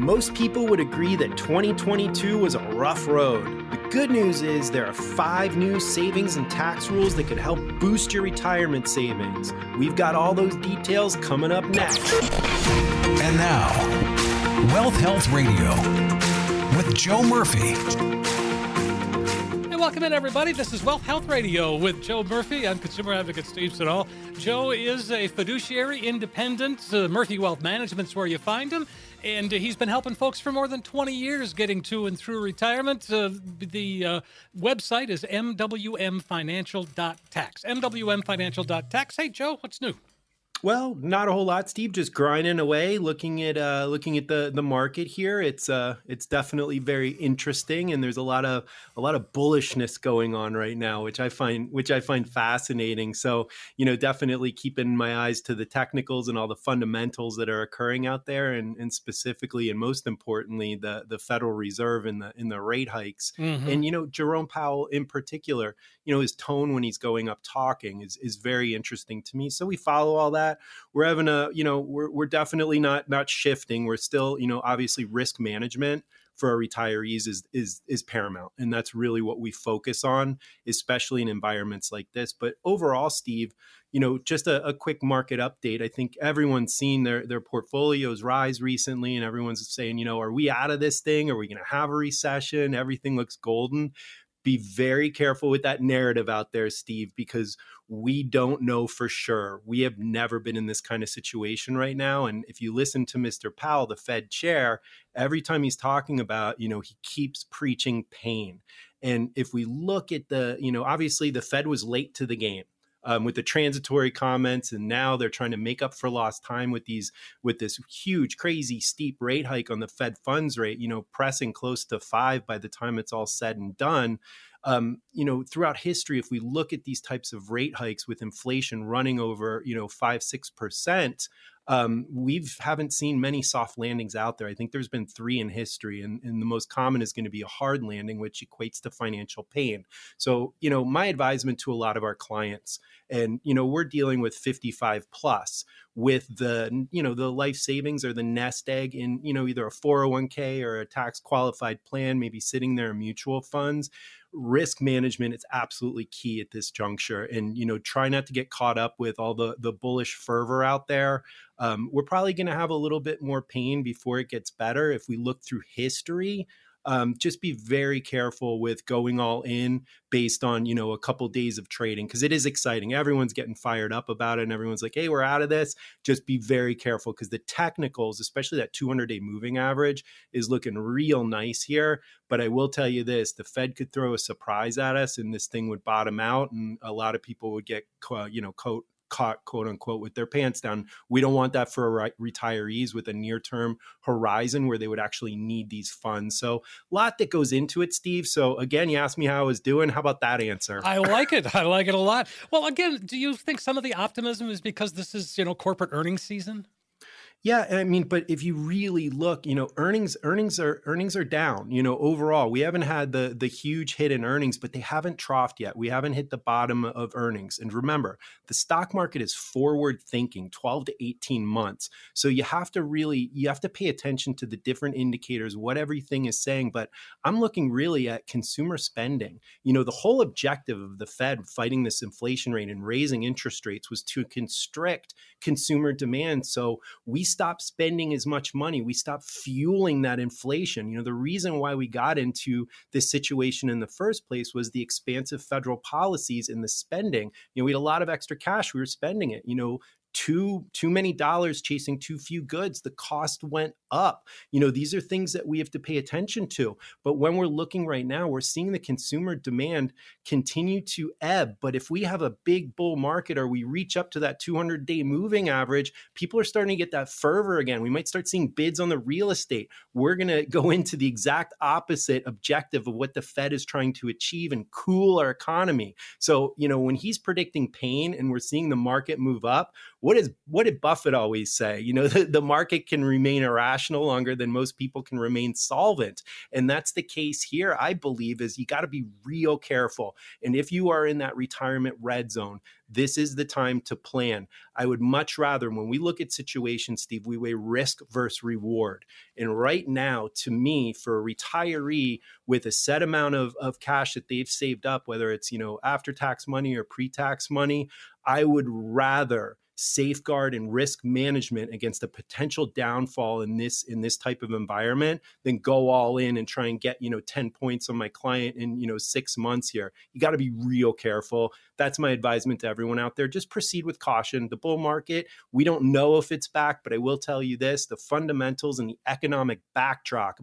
Most people would agree that 2022 was a rough road. The good news is there are five new savings and tax rules that could help boost your retirement savings. We've got all those details coming up next. And now, Wealth Health Radio with Joe Murphy. Welcome in, everybody. This is Wealth Health Radio with Joe Murphy. I'm consumer advocate Steve Siddall. Joe is a fiduciary independent. Uh, Murphy Wealth Management's where you find him. And uh, he's been helping folks for more than 20 years getting to and through retirement. Uh, the uh, website is mwmfinancial.tax. mwmfinancial.tax. Hey, Joe, what's new? Well, not a whole lot, Steve. Just grinding away, looking at uh, looking at the the market here. It's uh, it's definitely very interesting, and there's a lot of a lot of bullishness going on right now, which I find which I find fascinating. So, you know, definitely keeping my eyes to the technicals and all the fundamentals that are occurring out there, and, and specifically and most importantly, the the Federal Reserve and the in the rate hikes, mm-hmm. and you know, Jerome Powell in particular. You know, his tone when he's going up talking is is very interesting to me. So we follow all that that. We're having a, you know, we're, we're definitely not not shifting. We're still, you know, obviously risk management for our retirees is is is paramount and that's really what we focus on especially in environments like this. But overall steve you know just a, a, quick market update. I think everyone's seen their their portfolios rise recently and everyone's saying you know are we out of this thing? Are we going to have a recession? Everything looks golden be very careful with that narrative out there, Steve, because we don't know for sure. We have never been in this kind of situation right now. And if you listen to Mr. Powell, the Fed chair, every time he's talking about, you know, he keeps preaching pain. And if we look at the, you know, obviously the Fed was late to the game um, with the transitory comments, and now they're trying to make up for lost time with these with this huge, crazy, steep rate hike on the Fed funds rate. You know, pressing close to five by the time it's all said and done. Um, you know, throughout history, if we look at these types of rate hikes with inflation running over, you know, five, six percent, um, we've haven't seen many soft landings out there. I think there's been three in history, and, and the most common is going to be a hard landing, which equates to financial pain. So, you know, my advisement to a lot of our clients, and you know, we're dealing with 55 plus with the, you know, the life savings or the nest egg in, you know, either a 401k or a tax qualified plan, maybe sitting there in mutual funds risk management is absolutely key at this juncture. And you know try not to get caught up with all the the bullish fervor out there. Um, we're probably going to have a little bit more pain before it gets better if we look through history um, just be very careful with going all in based on you know a couple days of trading because it is exciting. Everyone's getting fired up about it and everyone's like hey we're out of this. Just be very careful because the technicals especially that 200 day moving average is looking real nice here but i will tell you this the fed could throw a surprise at us and this thing would bottom out and a lot of people would get you know coat caught quote unquote with their pants down. We don't want that for retirees with a near term horizon where they would actually need these funds. So a lot that goes into it, Steve. So again, you asked me how I was doing. How about that answer? I like it. I like it a lot. Well, again, do you think some of the optimism is because this is, you know, corporate earnings season? Yeah, I mean, but if you really look, you know, earnings earnings are earnings are down. You know, overall, we haven't had the the huge hit in earnings, but they haven't troughed yet. We haven't hit the bottom of earnings. And remember, the stock market is forward thinking, 12 to 18 months. So you have to really you have to pay attention to the different indicators, what everything is saying. But I'm looking really at consumer spending. You know, the whole objective of the Fed fighting this inflation rate and raising interest rates was to constrict consumer demand. So we stop spending as much money. We stop fueling that inflation. You know, the reason why we got into this situation in the first place was the expansive federal policies and the spending. You know, we had a lot of extra cash. We were spending it. You know, too too many dollars chasing too few goods. The cost went up. You know these are things that we have to pay attention to. But when we're looking right now we're seeing the consumer demand continue to ebb. But if we have a big bull market or we reach up to that 200 day moving average people are starting to get that fervor again. We might start seeing bids on the real estate. We're going to go into the exact opposite objective of what the fed is trying to achieve and cool our economy. So you know when he's predicting pain and we're seeing the market move up what is what did Buffett always say? You know, the, the market can remain irrational longer than most people can remain solvent. And that's the case here, I believe, is you got to be real careful. And if you are in that retirement red zone, this is the time to plan. I would much rather, when we look at situations, Steve, we weigh risk versus reward. And right now, to me, for a retiree with a set amount of, of cash that they've saved up, whether it's, you know, after tax money or pre tax money, I would rather safeguard and risk management against a potential downfall in this in this type of environment than go all in and try and get you know 10 points on my client in you know 6 months here. You got to be real careful. That's my advisement to everyone out there. Just proceed with caution. The bull market we don't know if it's back but i will tell you this the fundamentals and the economic backdrop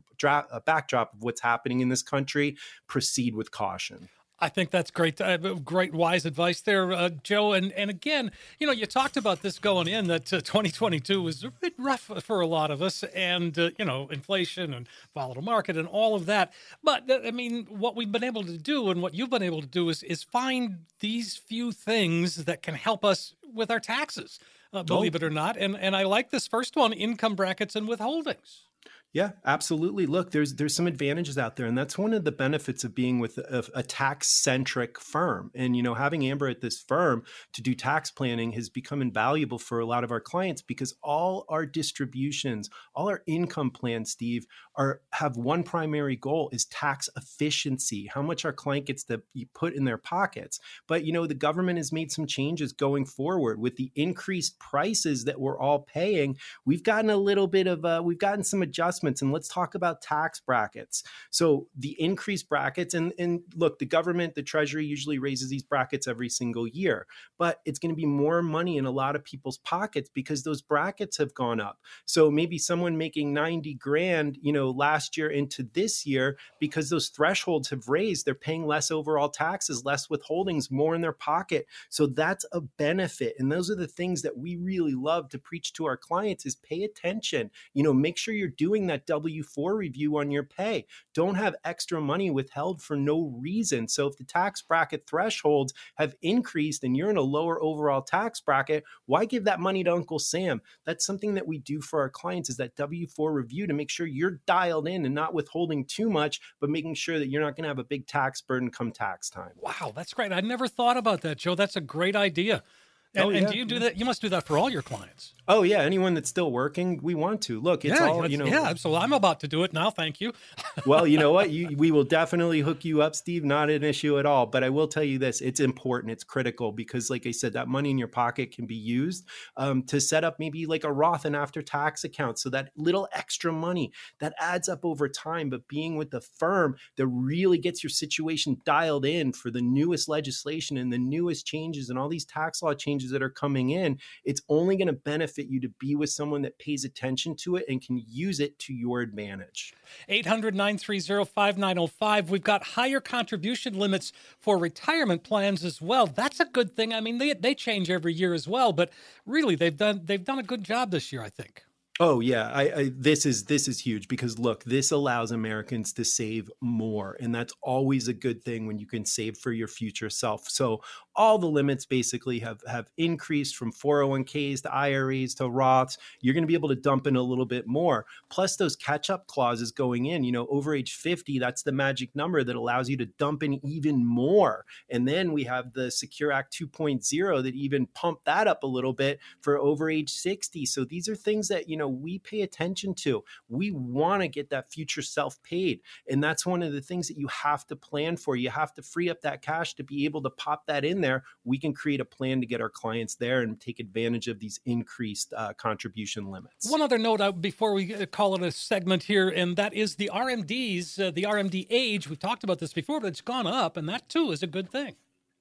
backdrop of what's happening in this country proceed with caution I think that's great, uh, great wise advice there, uh, Joe. And and again, you know, you talked about this going in that uh, 2022 was a bit rough for a lot of us, and uh, you know, inflation and volatile market and all of that. But uh, I mean, what we've been able to do and what you've been able to do is is find these few things that can help us with our taxes, uh, believe oh. it or not. And and I like this first one: income brackets and withholdings. Yeah, absolutely. Look, there's there's some advantages out there, and that's one of the benefits of being with a, a tax centric firm. And you know, having Amber at this firm to do tax planning has become invaluable for a lot of our clients because all our distributions, all our income plans, Steve, are have one primary goal is tax efficiency. How much our client gets to put in their pockets. But you know, the government has made some changes going forward with the increased prices that we're all paying. We've gotten a little bit of uh, we've gotten some adjustments and let's talk about tax brackets. So the increased brackets and and look, the government, the treasury usually raises these brackets every single year, but it's going to be more money in a lot of people's pockets because those brackets have gone up. So maybe someone making 90 grand, you know, last year into this year because those thresholds have raised, they're paying less overall taxes, less withholdings, more in their pocket. So that's a benefit. And those are the things that we really love to preach to our clients is pay attention. You know, make sure you're doing that W 4 review on your pay. Don't have extra money withheld for no reason. So if the tax bracket thresholds have increased and you're in a lower overall tax bracket, why give that money to Uncle Sam? That's something that we do for our clients is that W 4 review to make sure you're dialed in and not withholding too much, but making sure that you're not going to have a big tax burden come tax time. Wow, that's great. I never thought about that, Joe. That's a great idea. And, oh, yeah. and do you do that? You must do that for all your clients. Oh yeah, anyone that's still working, we want to. Look, it's yeah, all you know. Yeah, so I'm about to do it now. Thank you. well, you know what? You, we will definitely hook you up, Steve. Not an issue at all. But I will tell you this: it's important, it's critical because, like I said, that money in your pocket can be used um, to set up maybe like a Roth and after tax account. So that little extra money that adds up over time. But being with the firm that really gets your situation dialed in for the newest legislation and the newest changes and all these tax law changes that are coming in, it's only going to benefit you to be with someone that pays attention to it and can use it to your advantage. 800 930 5905. We've got higher contribution limits for retirement plans as well. That's a good thing. I mean, they, they change every year as well, but really they've done they've done a good job this year, I think. Oh yeah, I, I, this is this is huge because look, this allows Americans to save more, and that's always a good thing when you can save for your future self. So all the limits basically have have increased from 401ks to IRAs to Roths. You're going to be able to dump in a little bit more. Plus those catch up clauses going in. You know, over age 50, that's the magic number that allows you to dump in even more. And then we have the Secure Act 2.0 that even pumped that up a little bit for over age 60. So these are things that you know we pay attention to. We want to get that future self paid and that's one of the things that you have to plan for. You have to free up that cash to be able to pop that in there. We can create a plan to get our clients there and take advantage of these increased uh, contribution limits. One other note uh, before we uh, call it a segment here and that is the rmds uh, the rmd age. We've talked about this before but it's gone up and that too is a good thing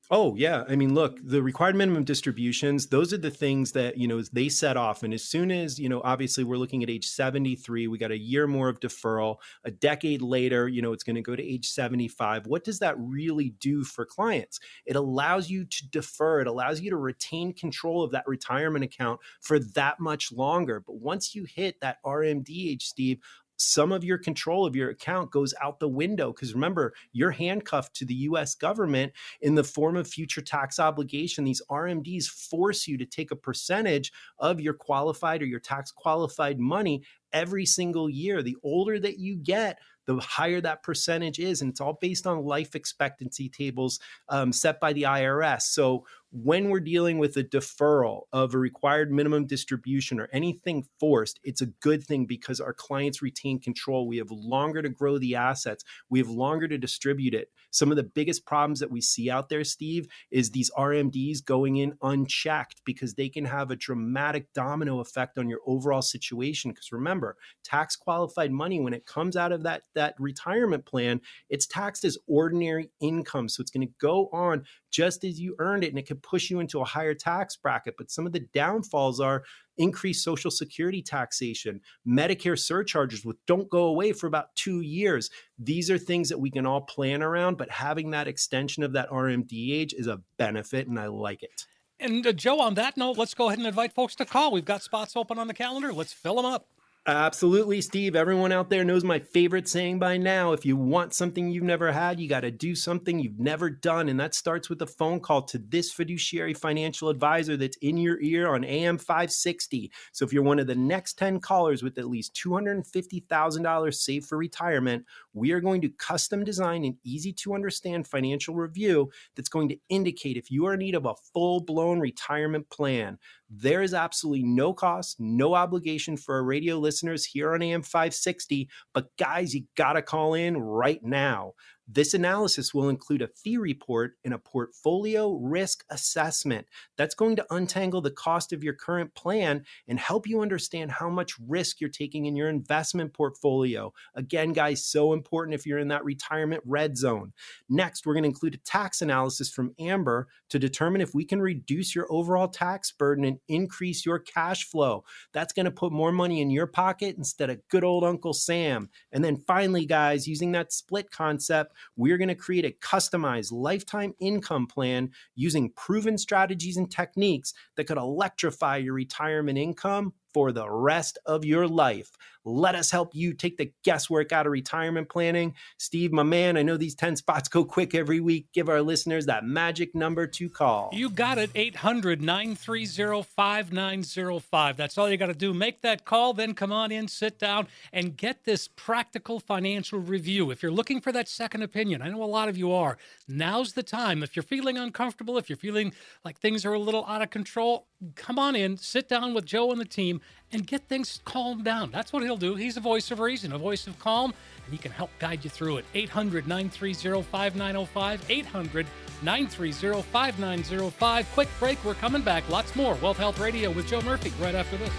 Oh yeah, I mean, look, the required minimum distributions; those are the things that you know they set off. And as soon as you know, obviously, we're looking at age seventy-three. We got a year more of deferral. A decade later, you know, it's going to go to age seventy-five. What does that really do for clients? It allows you to defer. It allows you to retain control of that retirement account for that much longer. But once you hit that RMD age, Steve, some of your control of your account goes out the window because remember you're handcuffed to the US government in the form of future tax obligation these RMDs force you to take a percentage of your qualified or your tax qualified money every single year the older that you get the higher that percentage is. And it's all based on life expectancy tables um, set by the IRS. So when we're dealing with a deferral of a required minimum distribution or anything forced, it's a good thing because our clients retain control. We have longer to grow the assets, we have longer to distribute it. Some of the biggest problems that we see out there, Steve, is these RMDs going in unchecked because they can have a dramatic domino effect on your overall situation. Because remember, tax qualified money, when it comes out of that, that retirement plan, it's taxed as ordinary income. So it's going to go on just as you earned it and it could push you into a higher tax bracket. But some of the downfalls are increased social security taxation, Medicare surcharges, which don't go away for about two years. These are things that we can all plan around, but having that extension of that RMD age is a benefit, and I like it. And uh, Joe, on that note, let's go ahead and invite folks to call. We've got spots open on the calendar. Let's fill them up. Absolutely, Steve. Everyone out there knows my favorite saying by now. If you want something you've never had, you got to do something you've never done. And that starts with a phone call to this fiduciary financial advisor that's in your ear on AM 560. So if you're one of the next 10 callers with at least $250,000 saved for retirement, we are going to custom design an easy to understand financial review that's going to indicate if you are in need of a full blown retirement plan. There is absolutely no cost, no obligation for our radio listeners here on AM 560. But guys, you got to call in right now. This analysis will include a fee report and a portfolio risk assessment. That's going to untangle the cost of your current plan and help you understand how much risk you're taking in your investment portfolio. Again, guys, so important if you're in that retirement red zone. Next, we're going to include a tax analysis from Amber to determine if we can reduce your overall tax burden and increase your cash flow. That's going to put more money in your pocket instead of good old Uncle Sam. And then finally, guys, using that split concept, we're going to create a customized lifetime income plan using proven strategies and techniques that could electrify your retirement income for the rest of your life. Let us help you take the guesswork out of retirement planning. Steve, my man, I know these 10 spots go quick every week. Give our listeners that magic number to call. You got it, 800 930 5905. That's all you got to do. Make that call, then come on in, sit down, and get this practical financial review. If you're looking for that second opinion, I know a lot of you are. Now's the time. If you're feeling uncomfortable, if you're feeling like things are a little out of control, come on in, sit down with Joe and the team, and get things calmed down. That's what he'll do. He's a voice of reason, a voice of calm, and he can help guide you through it. 800 930 5905. 800 930 5905. Quick break. We're coming back. Lots more Wealth Health Radio with Joe Murphy right after this.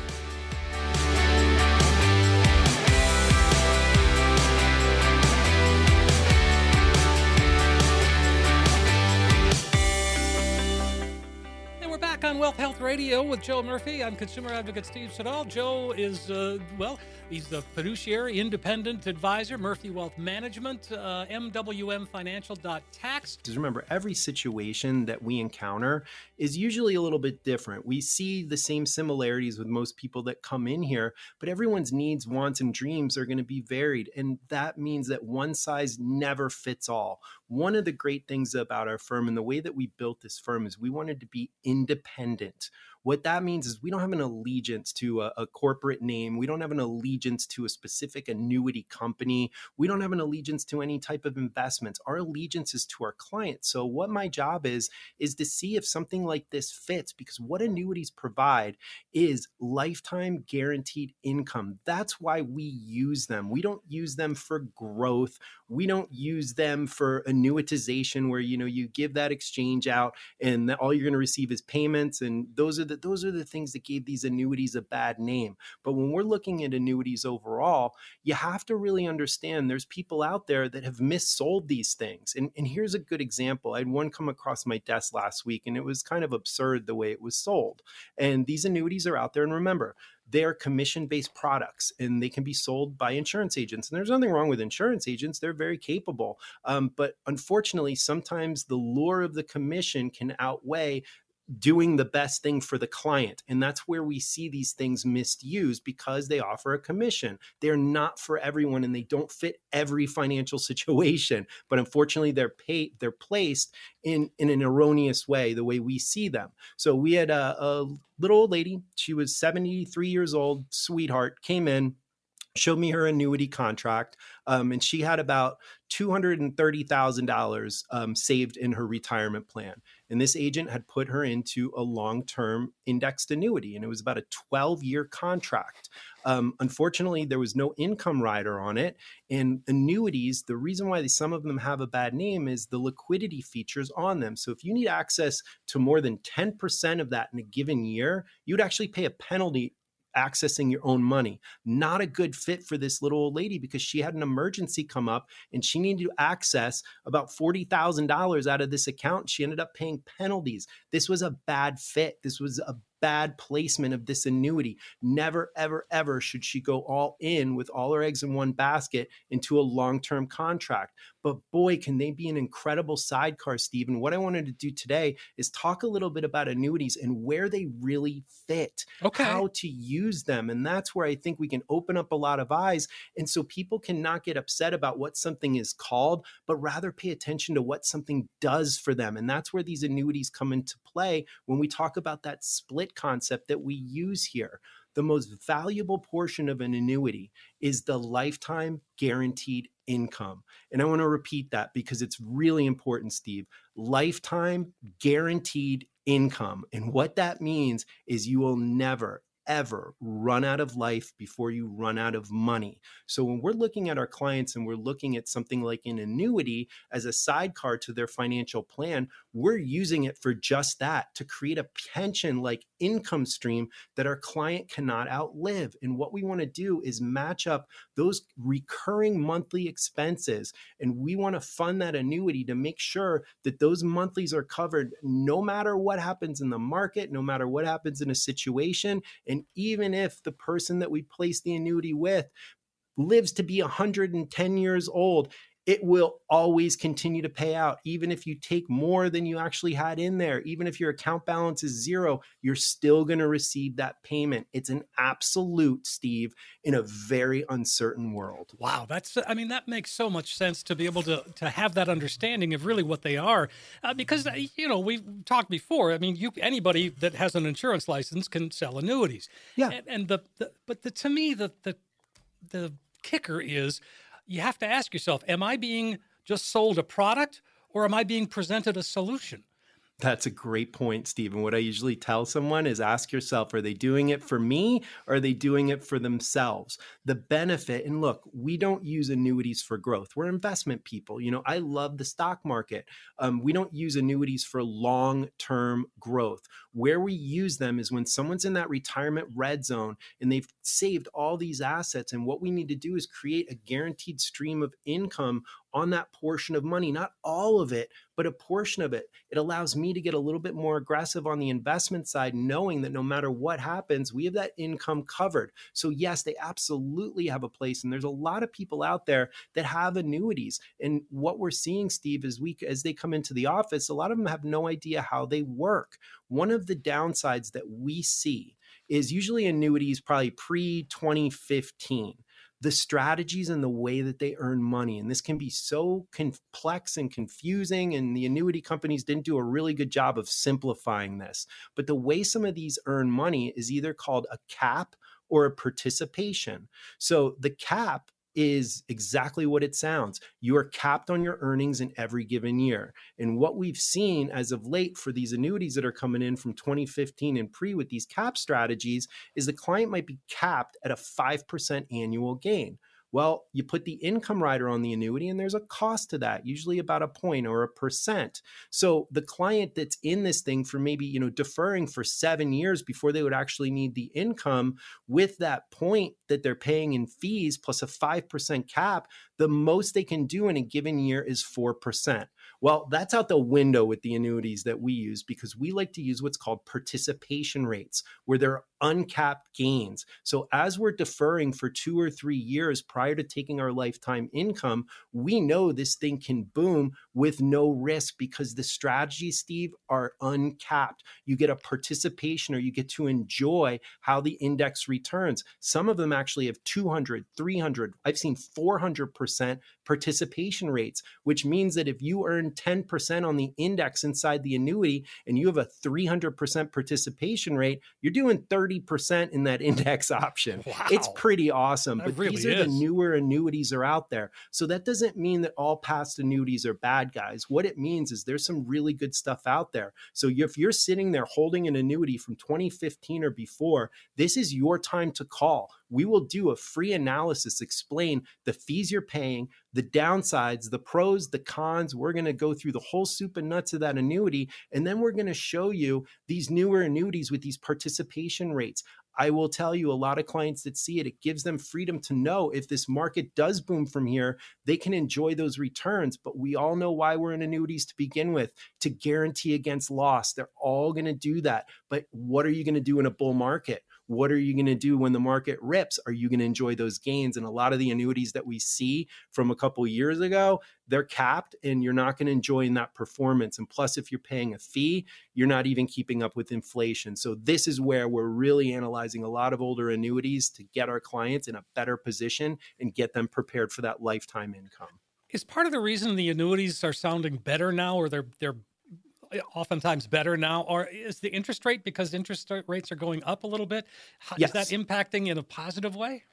Back on Wealth Health Radio with Joe Murphy. I'm consumer advocate Steve Siddall. Joe is, uh, well, he's the fiduciary independent advisor, Murphy Wealth Management, uh, MWMFinancial.tax. Just remember, every situation that we encounter is usually a little bit different. We see the same similarities with most people that come in here, but everyone's needs, wants, and dreams are going to be varied. And that means that one size never fits all. One of the great things about our firm and the way that we built this firm is we wanted to be independent independent. What that means is we don't have an allegiance to a, a, corporate name. We don't have an allegiance to a specific annuity company. We don't have an allegiance to any type of investments. Our allegiance is to our clients. So what my job is is to see if something like this fits because what annuities provide is lifetime guaranteed income. That's why we use them. We don't use them for growth. We don't use them for annuitization where you know you give that exchange out and all you're going to receive is payments and those are the those are the things that gave these annuities a bad name. But when we're looking at annuities overall, you have to really understand there's people out there that have missold these things. And, and here's a good example. I had one come across my desk last week, and it was kind of absurd the way it was sold. And these annuities are out there. And remember, they're commission based products and they can be sold by insurance agents. And there's nothing wrong with insurance agents, they're very capable. Um, but unfortunately, sometimes the lure of the commission can outweigh doing the best thing for the client. And that's where we see these things misused because they offer a commission. They're not for everyone and they don't fit every financial situation. But unfortunately, they're paid, they're placed in, in an erroneous way, the way we see them. So we had a, a little old lady, she was 73 years old, sweetheart, came in, showed me her annuity contract um, and she had about $230,000 um, saved in her retirement plan. And this agent had put her into a long term indexed annuity, and it was about a 12 year contract. Um, unfortunately, there was no income rider on it. And annuities, the reason why some of them have a bad name is the liquidity features on them. So if you need access to more than 10% of that in a given year, you'd actually pay a penalty accessing your own money. Not a good fit for this little old lady because she had an emergency come up and she needed to access about $40,000 out of this account. She ended up paying penalties. This was a bad fit. This was a bad placement of this annuity. Never, ever, ever should she go all in with all her eggs in one basket into a long term contract. But boy, can they be an incredible sidecar, Steve. And what I wanted to do today is talk a little bit about annuities and where they really fit, okay. how to use them. And that's where I think we can open up a lot of eyes. And so people cannot get upset about what something is called, but rather pay attention to what something does for them. And that's where these annuities come into play when we talk about that split concept that we use here. The most valuable portion of an annuity is the lifetime guaranteed income. And I want to repeat that because it's really important, Steve. Lifetime guaranteed income. And what that means is you will never, ever run out of life before you run out of money. So when we're looking at our clients and we're looking at something like an annuity as a sidecar to their financial plan, we're using it for just that to create a pension like income stream that our client cannot outlive. And what we want to do is match up those recurring monthly expenses and we want to fund that annuity to make sure that those monthlies are covered no matter what happens in the market, no matter what happens in a situation and and even if the person that we place the annuity with lives to be 110 years old, it will always continue to pay out. Even if you take more than you actually had in there, even if your account balance is zero, you're still going to receive that payment. It's an absolute, Steve, in a very uncertain world. Wow. That's, I mean, that makes so much sense to be able to, to have that understanding of really what they are. Uh, because, uh, you know, we've talked before. I mean, you anybody that has an insurance license can sell annuities. Yeah. And, and the, the, but the, to me, the, the, the kicker is, you have to ask yourself Am I being just sold a product or am I being presented a solution? That's a great point, Stephen. What I usually tell someone is ask yourself, are they doing it for me or are they doing it for themselves? The benefit, and look, we don't use annuities for growth. We're investment people. You know, I love the stock market. Um, we don't use annuities for long term growth. Where we use them is when someone's in that retirement red zone and they've saved all these assets. And what we need to do is create a guaranteed stream of income on that portion of money, not all of it, but a portion of it. It allows me to get a little bit more aggressive on the investment side, knowing that no matter what happens, we have that income covered. So, yes, they absolutely have a place. And there's a lot of people out there that have annuities. And what we're seeing, Steve, is we, as they come into the office, a lot of them have no idea how they work. One of the downsides that we see is usually annuities probably pre 2015 the strategies and the way that they earn money. And this can be so complex and confusing. And the annuity companies didn't do a really good job of simplifying this. But the way some of these earn money is either called a cap or a participation. So the cap is exactly what it sounds. You are capped on your earnings in every given year. And what we've seen as of late for these annuities that are coming in from 2015 and pre with these cap strategies is the client might be capped at a 5% annual gain. Well, you put the income rider on the annuity, and there's a cost to that, usually about a point or a percent. So the client that's in this thing for maybe you know deferring for seven years before they would actually need the income, with that point that they're paying in fees plus a five percent cap, the most they can do in a given year is four percent. Well, that's out the window with the annuities that we use because we like to use what's called participation rates, where they're uncapped gains. So as we're deferring for two or three years prior to taking our lifetime income, we know this thing can boom with no risk because the strategies, Steve, are uncapped. You get a participation or you get to enjoy how the index returns. Some of them actually have 200, 300, I've seen 400% participation rates, which means that if you earn 10% on the index inside the annuity and you have a 300% participation rate, you're doing 30% in that index option. Wow. It's pretty awesome. That but really these are is. the newer annuities are out there. So that doesn't mean that all past annuities are bad guys. What it means is there's some really good stuff out there. So if you're sitting there holding an annuity from 2015 or before, this is your time to call we will do a free analysis, explain the fees you're paying, the downsides, the pros, the cons. We're going to go through the whole soup and nuts of that annuity. And then we're going to show you these newer annuities with these participation rates. I will tell you, a lot of clients that see it, it gives them freedom to know if this market does boom from here, they can enjoy those returns. But we all know why we're in annuities to begin with to guarantee against loss. They're all going to do that. But what are you going to do in a bull market? What are you going to do when the market rips? Are you going to enjoy those gains? And a lot of the annuities that we see from a couple years ago, they're capped and you're not going to enjoy that performance. And plus, if you're paying a fee, you're not even keeping up with inflation. So, this is where we're really analyzing a lot of older annuities to get our clients in a better position and get them prepared for that lifetime income. Is part of the reason the annuities are sounding better now, or they're they're Eh, oftentimes better now or is the interest rate because interest rates are going up a little bit yes. is that impacting in a positive way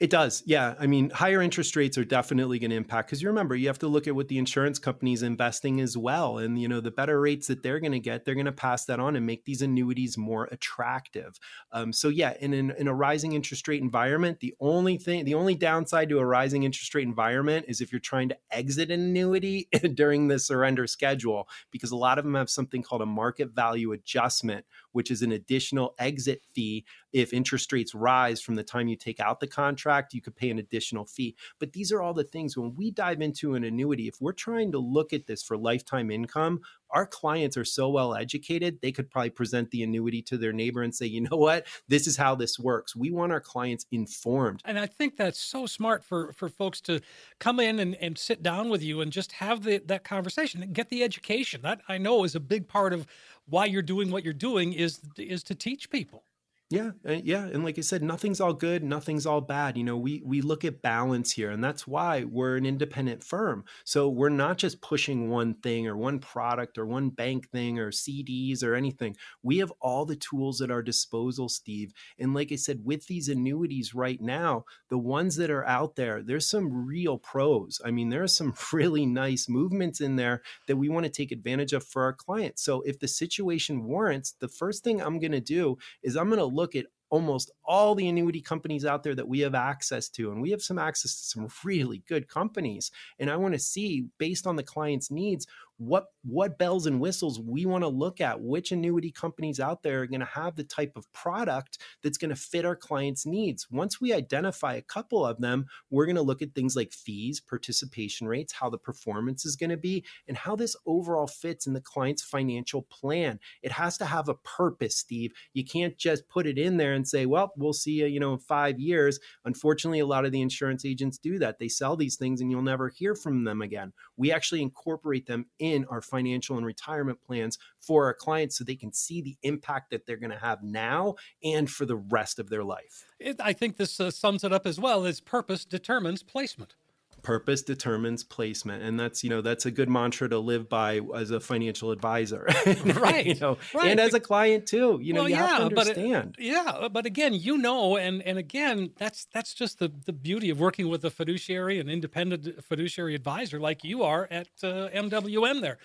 it does. Yeah. I mean, higher interest rates are definitely going to impact because you remember, you have to look at what the insurance companies investing as well. And, you know, the better rates that they're going to get, they're going to pass that on and make these annuities more attractive. Um, so, yeah, in, in, in a rising interest rate environment, the only thing, the only downside to a rising interest rate environment is if you're trying to exit an annuity during the surrender schedule, because a lot of them have something called a market value adjustment, which is an additional exit fee if interest rates rise from the time you take out the contract, you could pay an additional fee. But these are all the things when we dive into an annuity, if we're trying to look at this for lifetime income, our clients are so well educated, they could probably present the annuity to their neighbor and say, you know what, this is how this works. We want our clients informed. And I think that's so smart for, for folks to come in and, and sit down with you and just have the, that conversation and get the education. That I know is a big part of why you're doing what you're doing is is to teach people. Yeah, uh, yeah, and like I said, nothing's all good, nothing's all bad. You know, we we look at balance here, and that's why we're an independent firm. So we're not just pushing one thing or one product or one bank thing or CDs or anything. We have all the tools at our disposal, Steve. And like I said, with these annuities right now, the ones that are out there, there's some real pros. I mean, there are some really nice movements in there that we want to take advantage of for our clients. So if the situation warrants, the first thing I'm going to do is I'm going to look at almost all the annuity companies out there that we have access to and we have some access to some really good companies. And i want to see based on the client's needs what what bells and whistles we want to look at which annuity companies out there are going to have the type of product that's going to fit our clients needs. Once we identify a couple of them we're going to look at things like fees participation rates how the performance is going to be and how this overall fits in the client's financial plan. It has to have a purpose steve. You can't just put it in there and say well we'll see you you know in 5 years. Unfortunately a lot of the insurance agents do that. They sell these things and you'll never hear from them again. We actually incorporate them in in our financial and retirement plans for our clients so they can see the impact that they're going to have now and for the rest of their life. It, I think this uh, sums it up as well as purpose determines placement purpose determines placement. And that's you know that's a good mantra to live by as a financial advisor right you know right. and as a client too you know well, you yeah, have to understand but it, yeah but again you know and and again that's that's just the the beauty of working with a fiduciary an independent fiduciary advisor like you are at uh, mwm there.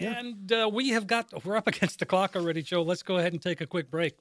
Yeah. and uh, we have got we're up against the clock already joe. Let's go ahead and take a quick break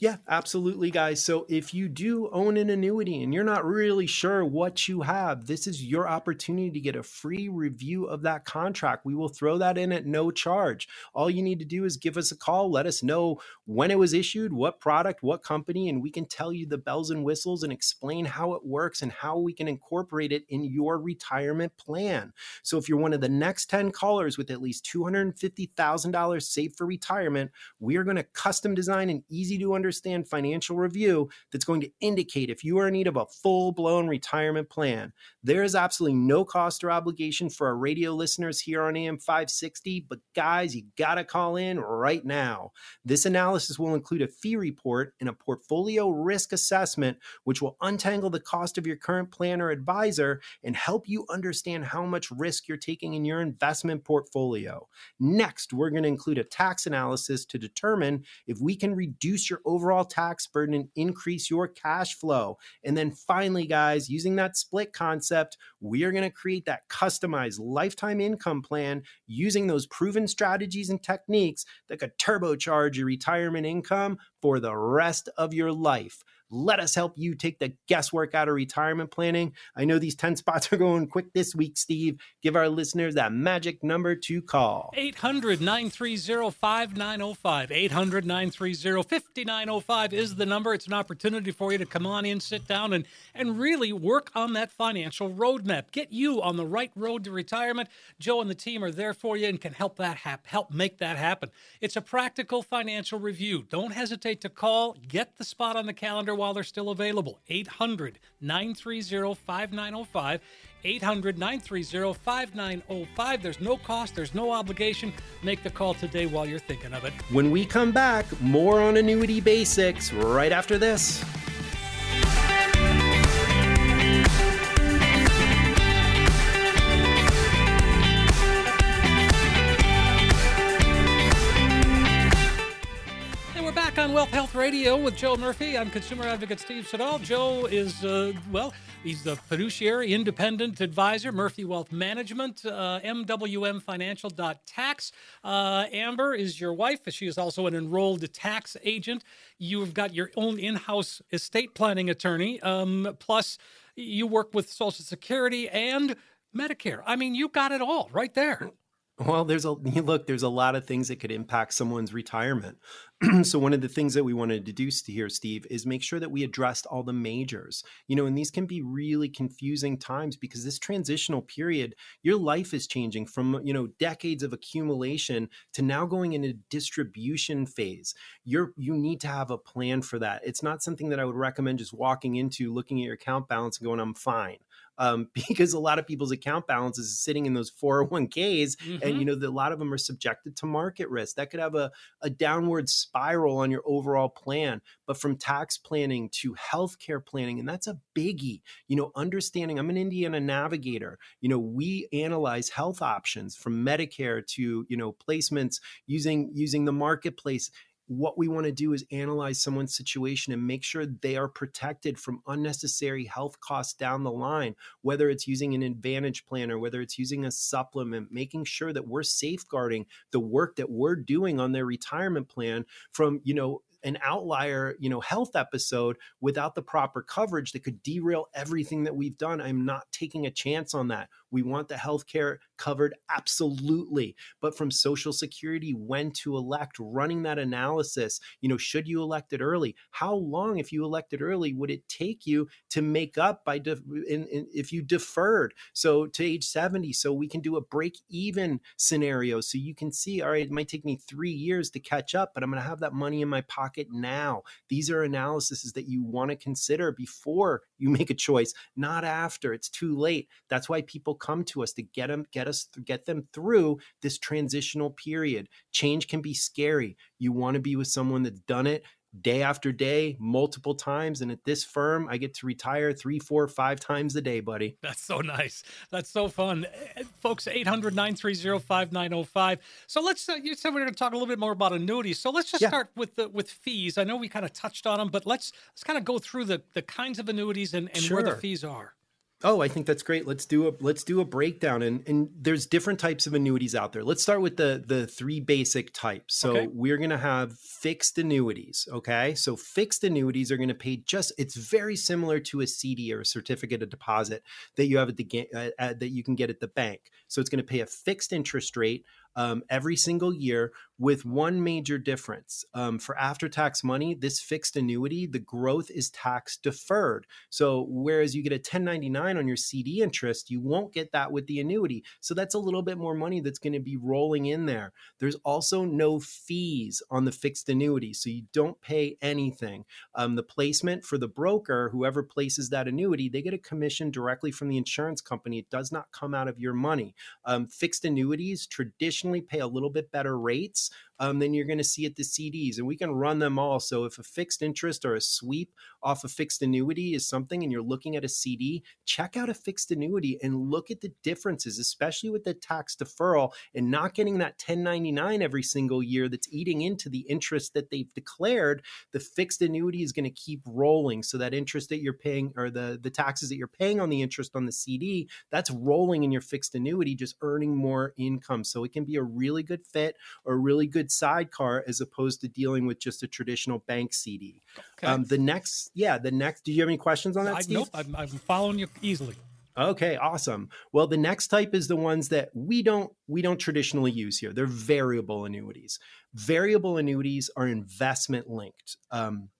yeah, absolutely, guys. So if you do own an annuity and you're not really sure what you have, this is your opportunity to get a free review of that contract. We will throw that in at no charge. All you need to do is give us a call, let us know when it was issued, what product, what company, and we can tell you the bells and whistles and explain how it works and how we can incorporate it in your retirement plan. So if you're one of the next 10 callers with at least $250,000 saved for retirement, we are going to custom design an easy to understand understand financial review that's going to indicate if you are in need of a full blown retirement plan. There is absolutely no cost or obligation for our radio listeners here on AM 560, but guys, you got to call in right now. This analysis will include a fee report and a portfolio risk assessment, which will untangle the cost of your current plan or advisor and help you understand how much risk you're taking in your investment portfolio. Next, we're going to include a tax analysis to determine if we can reduce your overall tax burden and increase your cash flow. And then finally, guys, using that split concept, we are going to create that customized lifetime income plan using those proven strategies and techniques that could turbocharge your retirement income for the rest of your life. Let us help you take the guesswork out of retirement planning. I know these 10 spots are going quick this week, Steve. Give our listeners that magic number to call 800 930 5905. 800 930 5905 is the number. It's an opportunity for you to come on in, sit down, and, and really work on that financial roadmap. Get you on the right road to retirement. Joe and the team are there for you and can help that hap- help make that happen. It's a practical financial review. Don't hesitate to call, get the spot on the calendar while they're still available. 800 930 5905. 800 930 5905. There's no cost, there's no obligation. Make the call today while you're thinking of it. When we come back, more on annuity basics right after this. On Wealth Health Radio with Joe Murphy. I'm consumer advocate Steve Siddall. Joe is, uh, well, he's the fiduciary independent advisor, Murphy Wealth Management, uh, MWMFinancial.tax. Uh, Amber is your wife. She is also an enrolled tax agent. You've got your own in house estate planning attorney. Um, plus, you work with Social Security and Medicare. I mean, you got it all right there. Well, there's a look, there's a lot of things that could impact someone's retirement. so one of the things that we wanted to do here, Steve, is make sure that we addressed all the majors. You know, and these can be really confusing times because this transitional period, your life is changing from, you know, decades of accumulation to now going into distribution phase. You're you need to have a plan for that. It's not something that I would recommend just walking into, looking at your account balance and going, I'm fine um, because a lot of people's account balances is sitting in those 401ks mm-hmm. and you know the, a lot of them are subjected to market risk. That could have a, a downward spiral on your overall plan but from tax planning to healthcare planning and that's a biggie. You know understanding i'm an indiana navigator. You know we analyze health options from medicare to you know placements using using the marketplace what we want to do is analyze someone's situation and make sure they are protected from unnecessary health costs down the line, whether it's using an advantage plan or whether it's using a supplement, making sure that we're safeguarding the work that we're doing on their retirement plan from, you know, an outlier, you know, health episode without the proper coverage that could derail everything that we've done. I'm not taking a chance on that. We want the healthcare covered absolutely. But from Social Security, when to elect, running that analysis, you know, should you elect it early? How long, if you elected early, would it take you to make up by in, in, if you deferred? So to age 70, so we can do a break even scenario. So you can see, all right, it might take me three years to catch up, but I'm going to have that money in my pocket now. These are analyses that you want to consider before you make a choice, not after. It's too late. That's why people come to us to get them, get us, get them through this transitional period. Change can be scary. You want to be with someone that's done it day after day, multiple times. And at this firm, I get to retire three, four, five times a day, buddy. That's so nice. That's so fun. Eh, folks, 800 930 5905. So let's, uh, you said we are going to talk a little bit more about annuities. So let's just yeah. start with the with fees. I know we kind of touched on them, but let's let's kind of go through the, the kinds of annuities and, and sure. where the fees are. Oh, I think that's great. Let's do a let's do a breakdown and and there's different types of annuities out there. Let's start with the the three basic types. So okay. we're going to have fixed annuities, okay? So fixed annuities are going to pay just it's very similar to a CD or a certificate of deposit that you have at the uh, that you can get at the bank. So it's going to pay a fixed interest rate um, every single year with one major difference. Um, for after tax money, this fixed annuity, the growth is tax deferred. So, whereas you get a 1099 on your CD interest, you won't get that with the annuity. So, that's a little bit more money that's going to be rolling in there. There's also no fees on the fixed annuity. So, you don't pay anything. Um, the placement for the broker, whoever places that annuity, they get a commission directly from the insurance company. It does not come out of your money. Um, fixed annuities traditionally pay a little bit better rates um, than you're going to see at the CDs. And we can run them all. So if a fixed interest or a sweep off a fixed annuity is something and you're looking at a CD, check out a fixed annuity and look at the differences, especially with the tax deferral and not getting that 1099 every single year that's eating into the interest that they've declared. The fixed annuity is going to keep rolling. So that interest that you're paying or the, the taxes that you're paying on the interest on the CD, that's rolling in your fixed annuity, just earning more income. So it can be a really good fit or a really good sidecar as opposed to dealing with just a traditional bank CD. Okay. Um, the next, yeah, the next. Do you have any questions on that? I, Steve? Nope, I'm, I'm following you easily. Okay, awesome. Well, the next type is the ones that we don't we don't traditionally use here. They're variable annuities. Variable annuities are investment linked. Um,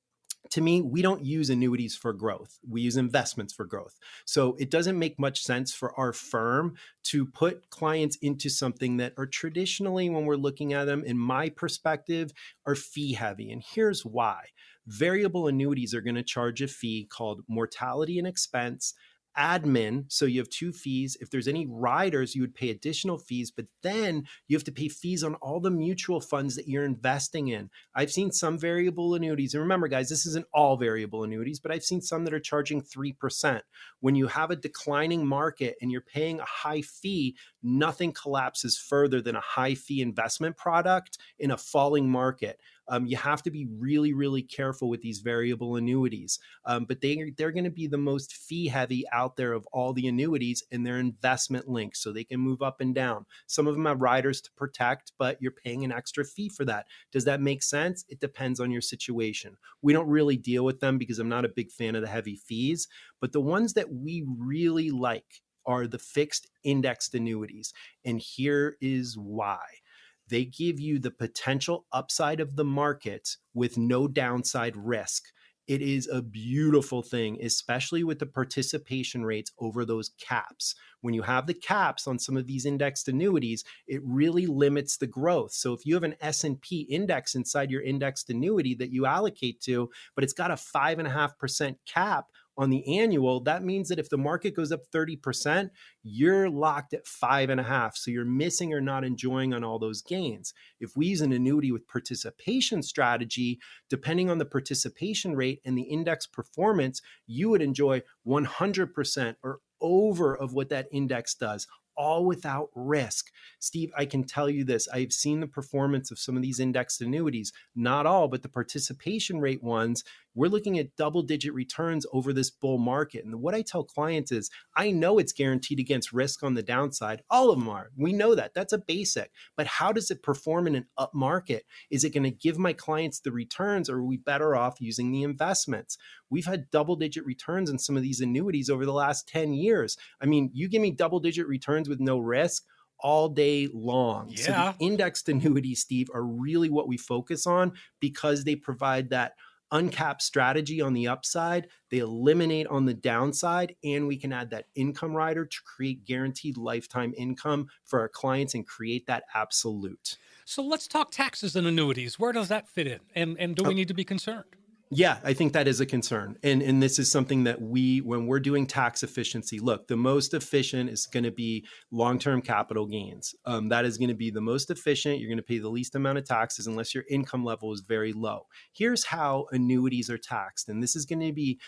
to me, we don't use annuities for growth. We use investments for growth. So it doesn't make much sense for our firm to put clients into something that are traditionally, when we're looking at them, in my perspective, are fee heavy. And here's why variable annuities are going to charge a fee called mortality and expense admin. So you have two fees. If there's any riders, you would pay additional fees, but then you have to pay fees on all the mutual funds that you're investing in. I've seen some variable annuities. And remember, guys, this isn't all variable annuities, but I've seen some that are charging 3%. When you have a declining market and you're paying a high fee, nothing collapses further than a high fee investment product in a falling market. Um, you have to be really, really careful with these variable annuities. Um, but they they're going to be the most fee heavy out there of all the annuities, and they're investment linked, so they can move up and down. Some of them have riders to protect, but you're paying an extra fee for that. Does that make sense? It depends on your situation. We don't really deal with them because I'm not a big fan of the heavy fees, but the ones that we really like are the fixed indexed annuities. And here is why they give you the potential upside of the market with no downside risk. It is a beautiful thing, especially with the participation rates over those caps. When you have the caps on some of these indexed annuities, it really limits the growth. So if you have an S&P index inside your indexed annuity that you allocate to, but it's got a five and a half percent cap on the annual, that means that if the market goes up 30%, you're locked at five and a half. So you're missing or not enjoying on all those gains. If we use an annuity with participation strategy, depending on the participation rate and the index performance, you would enjoy 100% or over of what that index does all without risk. Steve, I can tell you this I've seen the performance of some of these indexed annuities, not all, but the participation rate ones. We're looking at double digit returns over this bull market. And what I tell clients is I know it's guaranteed against risk on the downside. All of them are. We know that. That's a basic. But how does it perform in an up market? Is it going to give my clients the returns or are we better off using the investments? We've had double digit returns in some of these annuities over the last 10 years. I mean, you give me double digit returns with no risk all day long. Yeah. So the indexed annuities, Steve, are really what we focus on because they provide that uncapped strategy on the upside, they eliminate on the downside, and we can add that income rider to create guaranteed lifetime income for our clients and create that absolute. So let's talk taxes and annuities. Where does that fit in? And and do we oh. need to be concerned? Yeah, I think that is a concern. And and this is something that we when we're doing tax efficiency, look, the most efficient is going to be long-term capital gains. Um, that is going to be the most efficient. You're going to pay the least amount of taxes unless your income level is very low. Here's how annuities are taxed. And this is going to be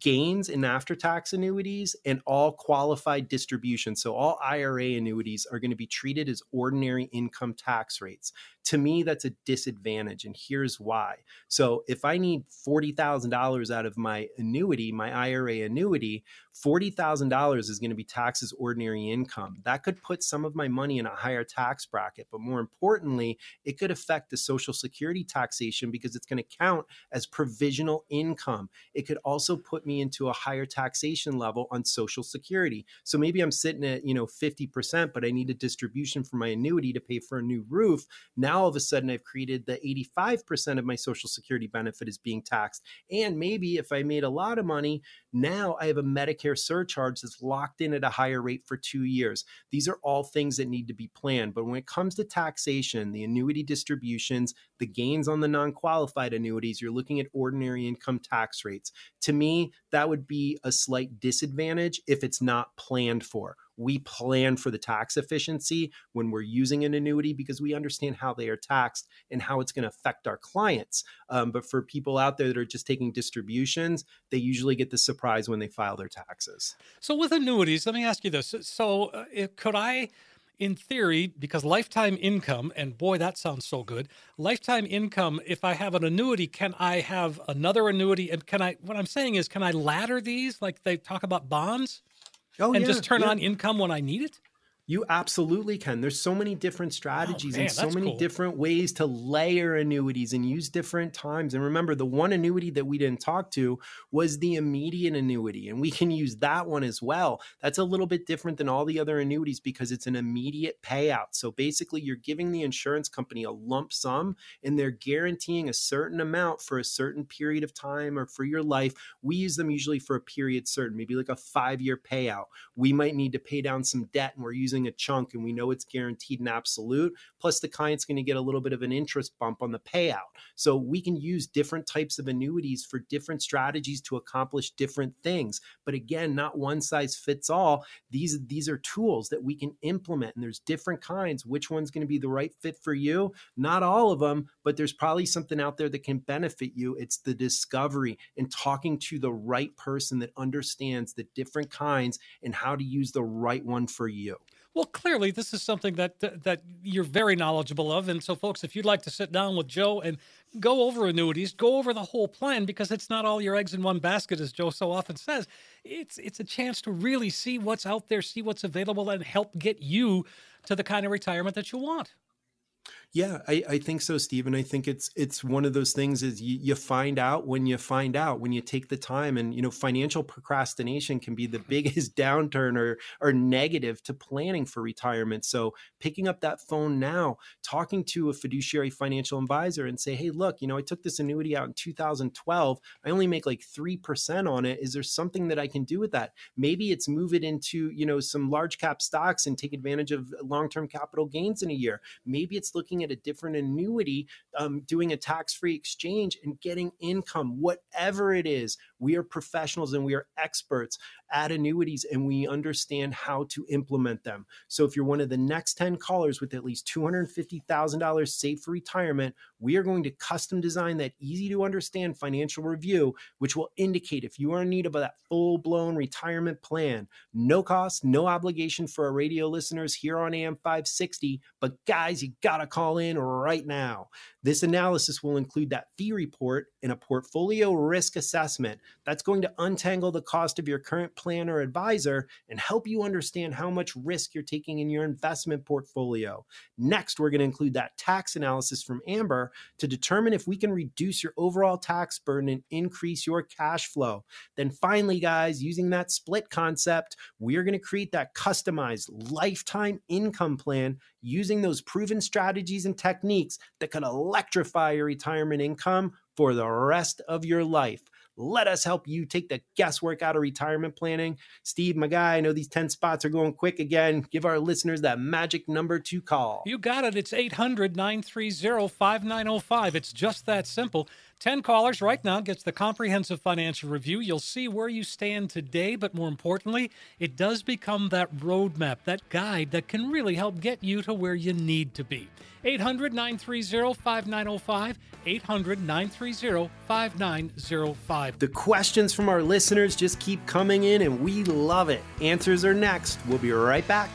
gains in after tax annuities and all qualified distributions. So, all IRA annuities are going to be treated as ordinary income tax rates. To me, that's a disadvantage. And here's why. So, if I need $40,000 out of my annuity, my IRA annuity, $40,000 is going to be taxed as ordinary income. That could put some of my money in a higher tax bracket, but more importantly, it could affect the Social Security taxation because it's going to count as provisional income. It could also put me into a higher taxation level on Social Security. So maybe I'm sitting at, you know, 50%, but I need a distribution for my annuity to pay for a new roof. Now all of a sudden I've created the 85% of my Social Security benefit is being taxed. And maybe if I made a lot of money, now I have a Medicare surcharge that's locked in at a higher rate for two years. These are all things that need to be planned. But when it comes to taxation, the annuity distributions, the gains on the non qualified annuities, you're looking at ordinary income tax rates. To me, that would be a slight disadvantage if it's not planned for we plan for the tax efficiency when we're using an annuity because we understand how they are taxed and how it's going to affect our clients. Um, but for people out there that are just taking distributions, they usually get the surprise when they file their taxes. So, with annuities, let me ask you this. So, uh, could I? in theory, because lifetime income, and boy, that sounds so good. Lifetime income, if I have an annuity, can I have another annuity? And can I, what I'm saying is, can I ladder these like they talk about bonds? Oh, and yeah, just turn yeah. on income when I need it? You absolutely can. There's so many different strategies oh, man, and so many cool. different ways to layer annuities and use different times. And remember, the one annuity that we didn't talk to was the immediate annuity, and we can use that one as well. That's a little bit different than all the other annuities because it's an immediate payout. So basically, you're giving the insurance company a lump sum and they're guaranteeing a certain amount for a certain period of time or for your life. We use them usually for a period certain, maybe like a five year payout. We might need to pay down some debt and we're using using a chunk and we know it's guaranteed and absolute. Plus, the client's going to get a little bit of an interest bump on the payout. So we can use different types of annuities for different strategies to accomplish different things. But again, not one size fits all. These, these are tools that we can implement, and there's different kinds. Which one's going to be the right fit for you? Not all of them, but there's probably something out there that can benefit you. It's the discovery and talking to the right person that understands the different kinds and how to use the right one for you. Well, clearly, this is something that that you're very knowledgeable of, and so, folks, if you'd like to sit down with Joe and go over annuities, go over the whole plan because it's not all your eggs in one basket, as Joe so often says. It's it's a chance to really see what's out there, see what's available, and help get you to the kind of retirement that you want. Yeah, I, I think so, Steve. And I think it's it's one of those things is you, you find out when you find out when you take the time and you know financial procrastination can be the mm-hmm. biggest downturn or or negative to planning for retirement. So picking up that phone now, talking to a fiduciary financial advisor and say, hey, look, you know, I took this annuity out in 2012. I only make like three percent on it. Is there something that I can do with that? Maybe it's move it into you know some large cap stocks and take advantage of long term capital gains in a year. Maybe it's looking at a different annuity, um, doing a tax free exchange and getting income, whatever it is. We are professionals and we are experts annuities and we understand how to implement them. So if you're one of the next 10 callers with at least $250,000 saved for retirement, we are going to custom design that easy to understand financial review, which will indicate if you are in need of that full blown retirement plan. No cost, no obligation for our radio listeners here on AM 560. But guys, you got to call in right now. This analysis will include that fee report and a portfolio risk assessment that's going to untangle the cost of your current plan or advisor and help you understand how much risk you're taking in your investment portfolio. Next, we're going to include that tax analysis from Amber to determine if we can reduce your overall tax burden and increase your cash flow. Then finally, guys, using that split concept, we are going to create that customized lifetime income plan using those proven strategies and techniques that can electrify your retirement income for the rest of your life. Let us help you take the guesswork out of retirement planning. Steve, my guy, I know these 10 spots are going quick again. Give our listeners that magic number to call. You got it. It's 800 930 5905. It's just that simple. 10 callers right now gets the comprehensive financial review. You'll see where you stand today, but more importantly, it does become that roadmap, that guide that can really help get you to where you need to be. 800 930 5905. 800 930 5905. The questions from our listeners just keep coming in, and we love it. Answers are next. We'll be right back.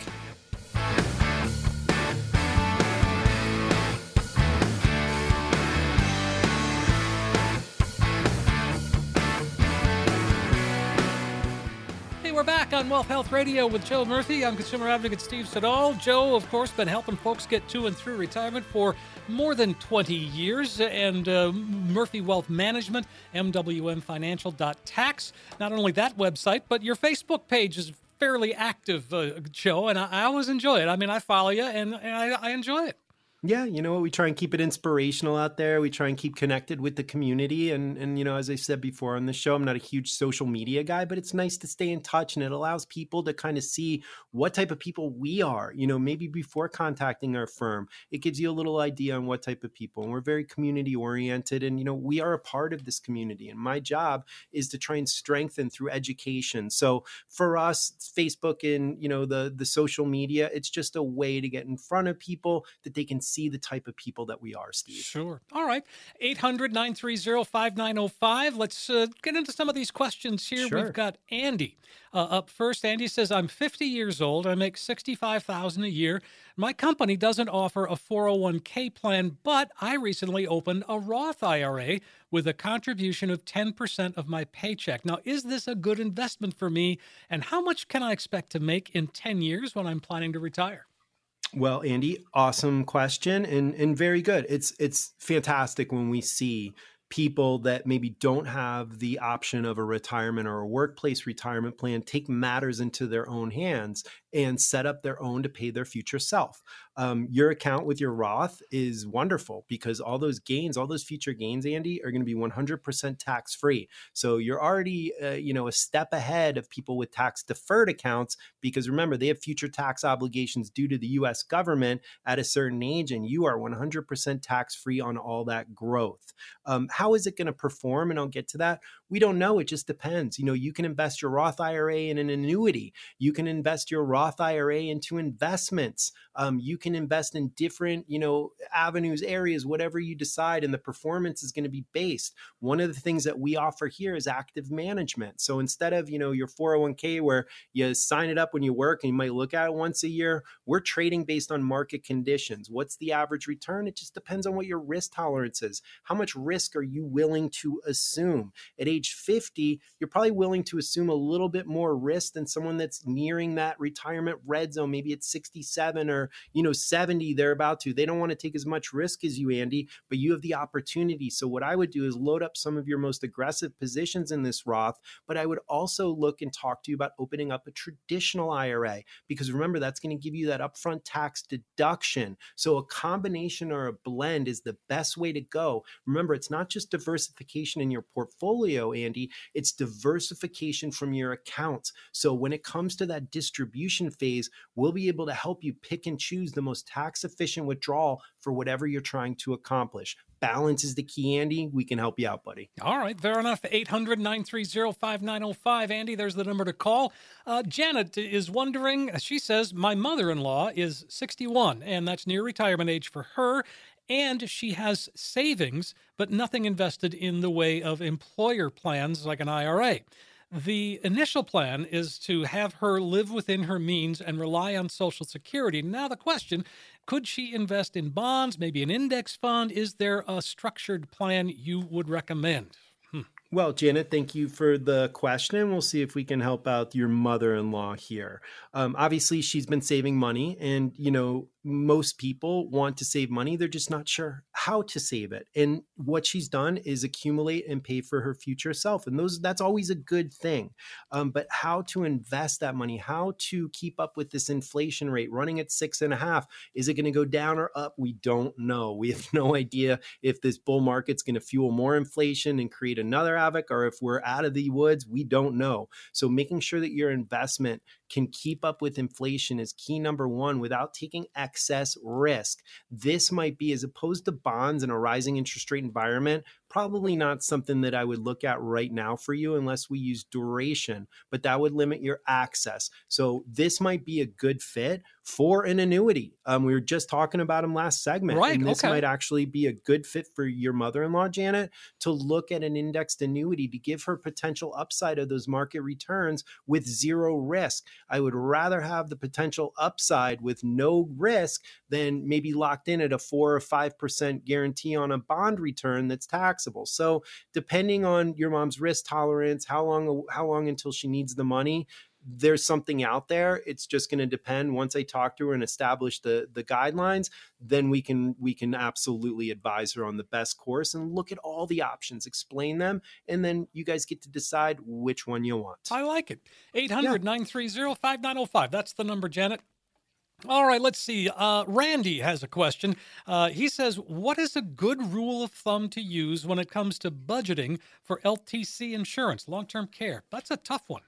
On Wealth Health Radio with Joe Murphy. I'm consumer advocate Steve Siddall. Joe, of course, been helping folks get to and through retirement for more than 20 years. And uh, Murphy Wealth Management, mwmfinancial.tax. Not only that website, but your Facebook page is fairly active, uh, Joe, and I, I, always enjoy it. I mean, I follow you and, and I, I enjoy it. Yeah, you know what? We try and keep it inspirational out there. We try and keep connected with the community. And, and, you know, as I said before on the show, I'm not a huge social media guy, but it's nice to stay in touch and it allows people to kind of see what type of people we are, you know, maybe before contacting our firm. It gives you a little idea on what type of people. And we're very community oriented. And, you know, we are a part of this community. And my job is to try and strengthen through education. So for us, Facebook and, you know, the, the social media, it's just a way to get in front of people that they can see the type of people that we are, Steve. Sure. All right. 800 930 5905. Let's uh, get into some of these questions here. Sure. We've got Andy uh, up first. Andy says, I'm 50 years old. I make 65000 a year. My company doesn't offer a 401k plan, but I recently opened a Roth IRA with a contribution of 10% of my paycheck. Now, is this a good investment for me? And how much can I expect to make in 10 years when I'm planning to retire? Well, Andy, awesome question and and very good. It's it's fantastic when we see people that maybe don't have the option of a retirement or a workplace retirement plan take matters into their own hands and set up their own to pay their future self. Um, your account with your Roth is wonderful because all those gains, all those future gains, Andy, are going to be 100% tax free. So you're already, uh, you know, a step ahead of people with tax deferred accounts because remember they have future tax obligations due to the U.S. government at a certain age, and you are 100% tax free on all that growth. Um, how is it going to perform? And I'll get to that. We don't know. It just depends. You know, you can invest your Roth IRA in an annuity. You can invest your Roth IRA into investments. Um, you can invest in different, you know, avenues, areas, whatever you decide, and the performance is going to be based. One of the things that we offer here is active management. So instead of, you know, your 401k where you sign it up when you work and you might look at it once a year, we're trading based on market conditions. What's the average return? It just depends on what your risk tolerance is. How much risk are you willing to assume? At age 50, you're probably willing to assume a little bit more risk than someone that's nearing that retirement red zone. Maybe it's 67 or, you know, 70, they're about to. They don't want to take as much risk as you, Andy, but you have the opportunity. So, what I would do is load up some of your most aggressive positions in this Roth, but I would also look and talk to you about opening up a traditional IRA because remember, that's going to give you that upfront tax deduction. So, a combination or a blend is the best way to go. Remember, it's not just diversification in your portfolio, Andy, it's diversification from your accounts. So, when it comes to that distribution phase, we'll be able to help you pick and choose the most tax efficient withdrawal for whatever you're trying to accomplish. Balance is the key, Andy. We can help you out, buddy. All right, fair enough. 800 930 5905. Andy, there's the number to call. Uh, Janet is wondering, she says, My mother in law is 61, and that's near retirement age for her and she has savings, but nothing invested in the way of employer plans like an IRA. The initial plan is to have her live within her means and rely on Social Security. Now, the question could she invest in bonds, maybe an index fund? Is there a structured plan you would recommend? Hmm. Well, Janet, thank you for the question. We'll see if we can help out your mother in law here. Um, obviously, she's been saving money, and, you know, most people want to save money. They're just not sure how to save it. And what she's done is accumulate and pay for her future self. And those that's always a good thing. Um, but how to invest that money, how to keep up with this inflation rate running at six and a half. Is it going to go down or up? We don't know. We have no idea if this bull market's going to fuel more inflation and create another havoc or if we're out of the woods. We don't know. So making sure that your investment can keep up with inflation is key number one without taking excess risk. This might be, as opposed to bonds in a rising interest rate environment, probably not something that I would look at right now for you unless we use duration, but that would limit your access. So this might be a good fit for an annuity. Um, we were just talking about them last segment. Right. And this okay. might actually be a good fit for your mother in law, Janet, to look at an indexed annuity to give her potential upside of those market returns with zero risk. I would rather have the potential upside with no risk than maybe locked in at a four or 5% guarantee on a bond return that's taxable. So depending on your mom's risk tolerance, how long, how long until she needs the money, there's something out there. It's just going to depend. Once I talk to her and establish the the guidelines, then we can we can absolutely advise her on the best course and look at all the options, explain them, and then you guys get to decide which one you want. I like it. 800 930 5905. That's the number, Janet. All right, let's see. Uh, Randy has a question. Uh, he says, What is a good rule of thumb to use when it comes to budgeting for LTC insurance, long term care? That's a tough one.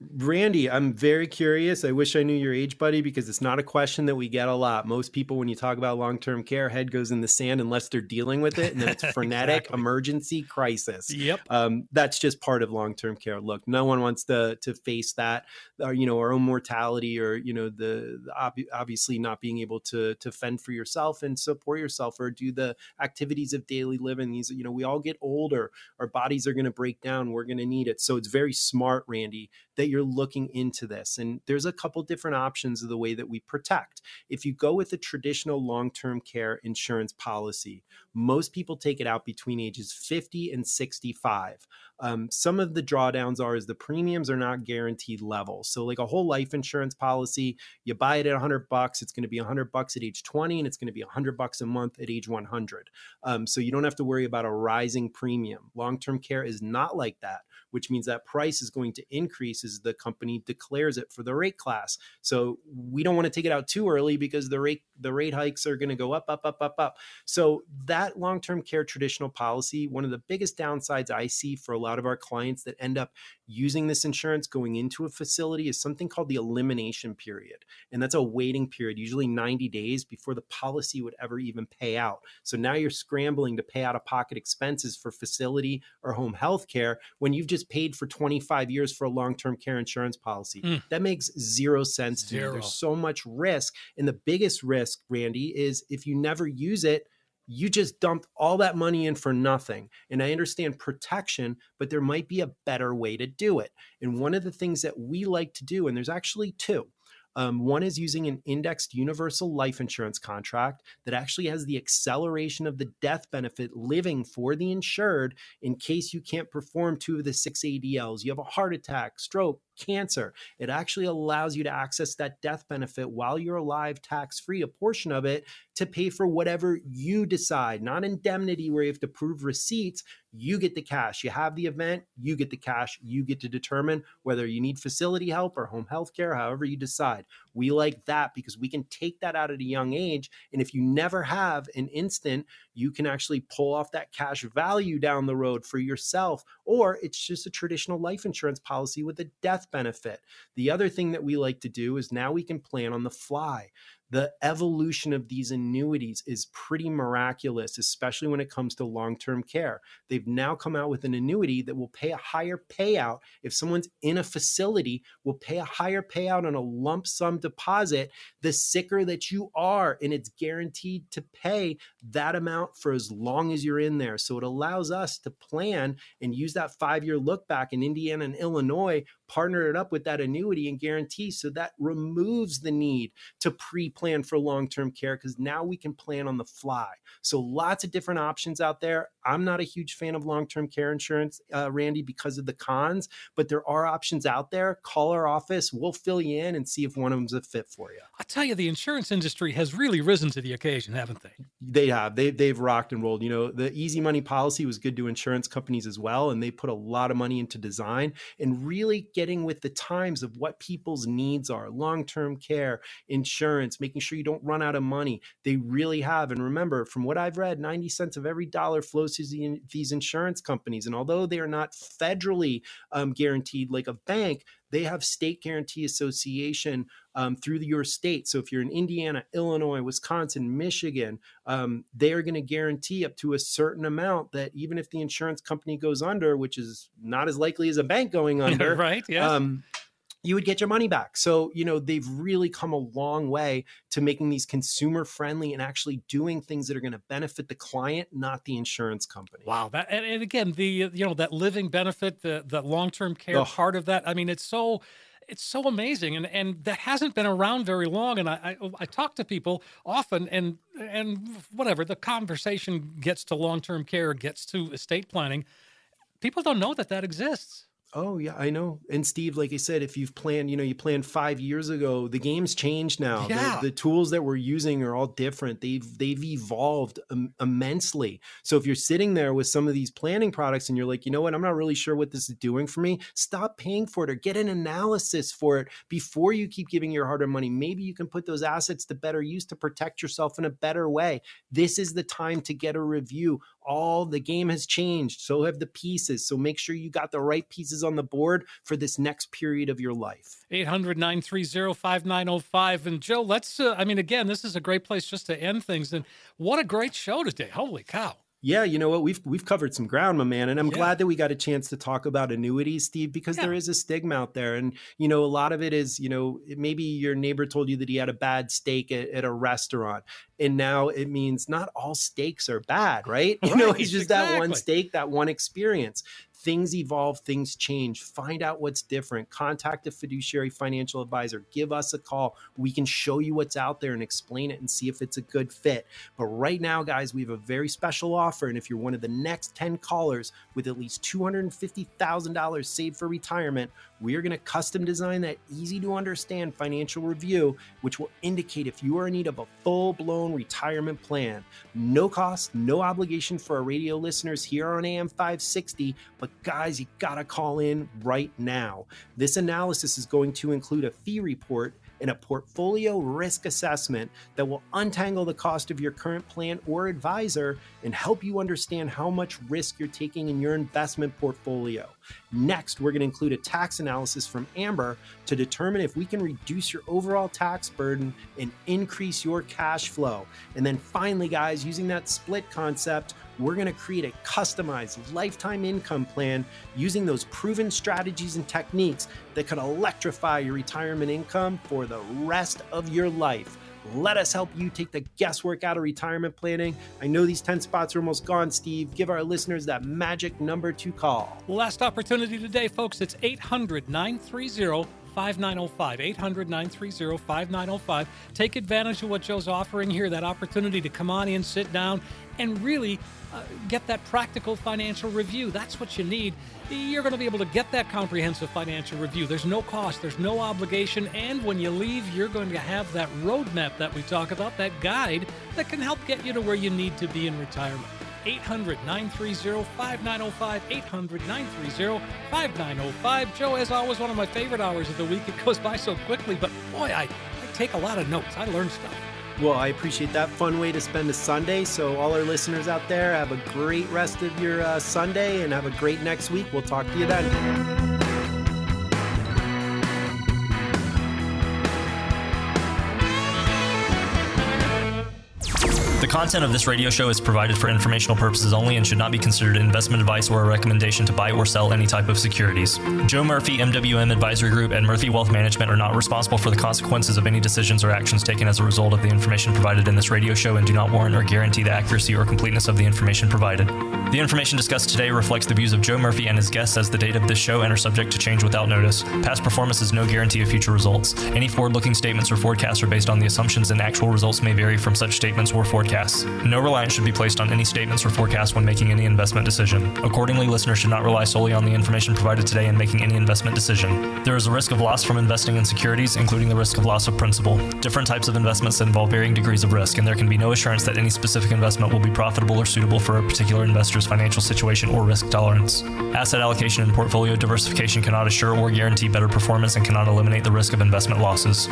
Randy, I'm very curious. I wish I knew your age, buddy, because it's not a question that we get a lot. Most people, when you talk about long term care, head goes in the sand unless they're dealing with it, and then it's frenetic exactly. emergency crisis. Yep. Um, that's just part of long term care. Look, no one wants to to face that, or you know, our own mortality, or you know, the, the ob- obviously not being able to to fend for yourself and support yourself, or do the activities of daily living. These, you know, we all get older. Our bodies are going to break down. We're going to need it. So it's very smart, Randy, that you're looking into this. And there's a couple different options of the way that we protect. If you go with a traditional long term care insurance policy, most people take it out between ages 50 and 65. Um, some of the drawdowns are is the premiums are not guaranteed level. So like a whole life insurance policy, you buy it at 100 bucks, it's going to be 100 bucks at age 20 and it's going to be 100 bucks a month at age 100. Um, so you don't have to worry about a rising premium. Long-term care is not like that which means that price is going to increase as the company declares it for the rate class. So we don't want to take it out too early because the rate the rate hikes are going to go up, up, up, up, up. So that long-term care traditional policy, one of the biggest downsides I see for a lot of our clients that end up using this insurance going into a facility is something called the elimination period. And that's a waiting period, usually 90 days before the policy would ever even pay out. So now you're scrambling to pay out of pocket expenses for facility or home health care when you've just paid for 25 years for a long term care insurance policy. Mm. That makes zero sense zero. to me. There's so much risk. And the biggest risk, Randy, is if you never use it, you just dumped all that money in for nothing. And I understand protection, but there might be a better way to do it. And one of the things that we like to do, and there's actually two, um, one is using an indexed universal life insurance contract that actually has the acceleration of the death benefit living for the insured in case you can't perform two of the six ADLs. You have a heart attack, stroke, cancer. It actually allows you to access that death benefit while you're alive, tax free, a portion of it to pay for whatever you decide, not indemnity where you have to prove receipts. You get the cash. You have the event, you get the cash. You get to determine whether you need facility help or home health care, however you decide. We like that because we can take that out at a young age. And if you never have an instant, you can actually pull off that cash value down the road for yourself. Or it's just a traditional life insurance policy with a death benefit. The other thing that we like to do is now we can plan on the fly the evolution of these annuities is pretty miraculous, especially when it comes to long term care. They've now come out with an annuity that will pay a higher payout. If someone's in a facility, will pay a higher payout on a lump sum deposit the sicker that you are. And it's guaranteed to pay that amount for as long as you're in there. So it allows us to plan and use that five year look back in Indiana and Illinois, partner it up with that annuity and guarantee. So that removes the need to pre plan for long term care because now we can plan on the fly. So, lots of different options out there. I'm not a huge fan of long term care insurance, uh, Randy, because of the cons, but there are options out there. Call our office, we'll fill you in and see if one of them's a fit for you. I tell you, the insurance industry has really risen to the occasion, haven't they? They have. They, they've rocked and rolled. You know, the easy money policy was good to insurance companies as well, and they put a lot of money into design and really getting with the times of what people's needs are long term care, insurance, making sure you don't run out of money. They really have. And remember, from what I've read, 90 cents of every dollar flows to these insurance companies. And although they are not federally um, guaranteed like a bank, they have state guarantee association um, through your state. So if you're in Indiana, Illinois, Wisconsin, Michigan, um, they are going to guarantee up to a certain amount that even if the insurance company goes under, which is not as likely as a bank going under, right? Yeah. Um, you would get your money back. So, you know, they've really come a long way to making these consumer friendly and actually doing things that are going to benefit the client, not the insurance company. Wow. That and, and again, the uh, you know, that living benefit, the the long-term care oh. part of that. I mean, it's so it's so amazing and and that hasn't been around very long and I, I, I talk to people often and and whatever the conversation gets to long-term care gets to estate planning people don't know that that exists Oh yeah, I know. And Steve, like I said, if you've planned, you know, you planned five years ago, the game's changed now. Yeah. The, the tools that we're using are all different. They've they've evolved um, immensely. So if you're sitting there with some of these planning products and you're like, you know what, I'm not really sure what this is doing for me, stop paying for it or get an analysis for it before you keep giving your hard-earned money. Maybe you can put those assets to better use to protect yourself in a better way. This is the time to get a review all the game has changed so have the pieces so make sure you got the right pieces on the board for this next period of your life. 800-930-5905 and joe let's uh, i mean again this is a great place just to end things and what a great show today holy cow yeah, you know what? We've we've covered some ground, my man, and I'm yeah. glad that we got a chance to talk about annuities, Steve, because yeah. there is a stigma out there, and you know, a lot of it is, you know, maybe your neighbor told you that he had a bad steak at, at a restaurant, and now it means not all steaks are bad, right? right you know, it's just exactly. that one steak, that one experience things evolve, things change. Find out what's different. Contact a fiduciary financial advisor. Give us a call. We can show you what's out there and explain it and see if it's a good fit. But right now, guys, we have a very special offer. And if you're one of the next 10 callers with at least $250,000 saved for retirement, we are going to custom design that easy to understand financial review, which will indicate if you are in need of a full blown retirement plan. No cost, no obligation for our radio listeners here on AM 560. But guys, you got to call in right now. This analysis is going to include a fee report and a portfolio risk assessment that will untangle the cost of your current plan or advisor and help you understand how much risk you're taking in your investment portfolio. Next, we're going to include a tax analysis from Amber to determine if we can reduce your overall tax burden and increase your cash flow. And then finally, guys, using that split concept, we're going to create a customized lifetime income plan using those proven strategies and techniques that could electrify your retirement income for the rest of your life. Let us help you take the guesswork out of retirement planning. I know these 10 spots are almost gone, Steve. Give our listeners that magic number to call. Last opportunity today, folks. It's 800 930 5905. 800 930 5905. Take advantage of what Joe's offering here that opportunity to come on in, sit down, and really uh, get that practical financial review. That's what you need. You're going to be able to get that comprehensive financial review. There's no cost, there's no obligation, and when you leave, you're going to have that roadmap that we talk about, that guide that can help get you to where you need to be in retirement. 800 930 5905. 800 930 5905. Joe, as always, one of my favorite hours of the week. It goes by so quickly, but boy, I, I take a lot of notes. I learn stuff. Well, I appreciate that fun way to spend a Sunday. So, all our listeners out there, have a great rest of your uh, Sunday and have a great next week. We'll talk to you then. Content of this radio show is provided for informational purposes only and should not be considered investment advice or a recommendation to buy or sell any type of securities. Joe Murphy, MWM Advisory Group, and Murphy Wealth Management are not responsible for the consequences of any decisions or actions taken as a result of the information provided in this radio show and do not warrant or guarantee the accuracy or completeness of the information provided. The information discussed today reflects the views of Joe Murphy and his guests as the date of this show and are subject to change without notice. Past performance is no guarantee of future results. Any forward looking statements or forecasts are based on the assumptions, and actual results may vary from such statements or forecasts. No reliance should be placed on any statements or forecasts when making any investment decision. Accordingly, listeners should not rely solely on the information provided today in making any investment decision. There is a risk of loss from investing in securities, including the risk of loss of principal. Different types of investments involve varying degrees of risk, and there can be no assurance that any specific investment will be profitable or suitable for a particular investor's financial situation or risk tolerance. Asset allocation and portfolio diversification cannot assure or guarantee better performance and cannot eliminate the risk of investment losses.